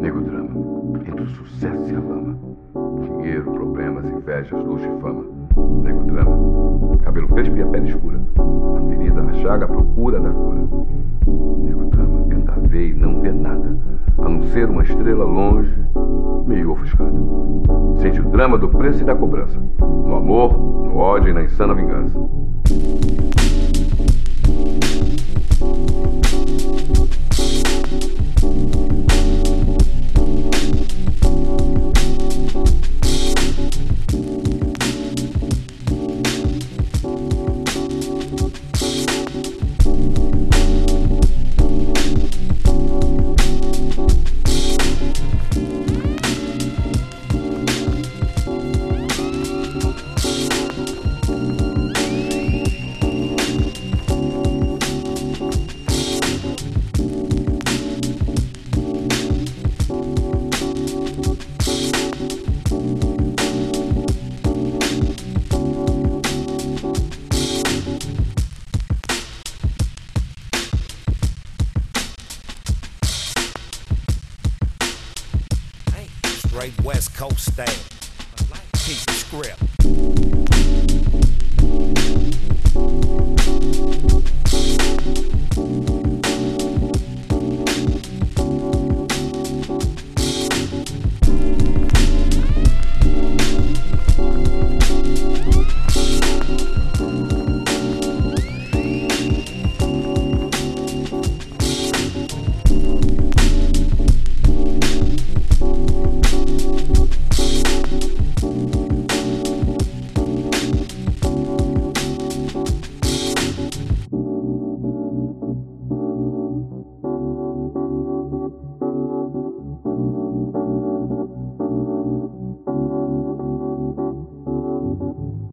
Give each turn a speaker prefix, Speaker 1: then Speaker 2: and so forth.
Speaker 1: Nego drama, entre o sucesso e a lama. Dinheiro, problemas, invejas, luxo e fama. Nego drama, cabelo crespo e a pele escura. A ferida, a chaga, procura da cura. Nego drama, tenta ver e não vê nada, a não ser uma estrela longe, meio ofuscada. Sente o drama do preço e da cobrança. No amor, no ódio e na insana vingança.
Speaker 2: Straight West Coast style. Keep the script.